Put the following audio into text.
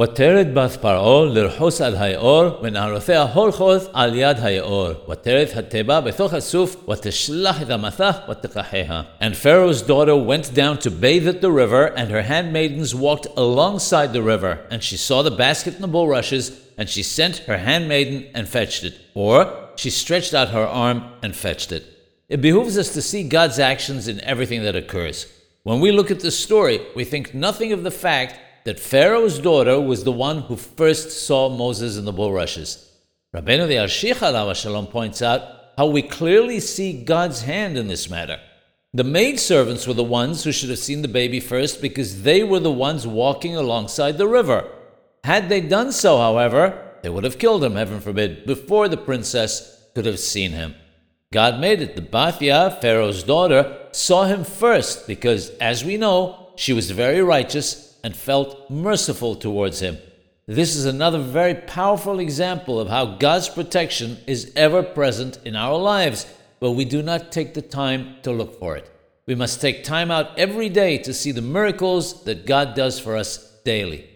ותרד בת פרעה לרחוס על היאור, ונערותיה הולכות על יד היאור. ותרד התיבה בתוך הסוף, ותשלח את המסך ותקחיה. And Pharaoh's daughter went down to bathe at the river, and her handmaidens walked alongside the river. And she saw the basket and the bulrushes, and she sent her handmaiden and fetched it. Or she stretched out her arm and fetched it. It behooves us to see God's actions in everything that occurs. When we look at the story, we think nothing of the fact that Pharaoh's daughter was the one who first saw Moses in the bulrushes. Rabbeinu the Alshich Shalom points out how we clearly see God's hand in this matter. The maidservants were the ones who should have seen the baby first because they were the ones walking alongside the river. Had they done so, however, they would have killed him, heaven forbid, before the princess could have seen him. God made it. The Bathya, Pharaoh's daughter, saw him first because, as we know, she was very righteous and felt merciful towards him. This is another very powerful example of how God's protection is ever present in our lives, but we do not take the time to look for it. We must take time out every day to see the miracles that God does for us daily.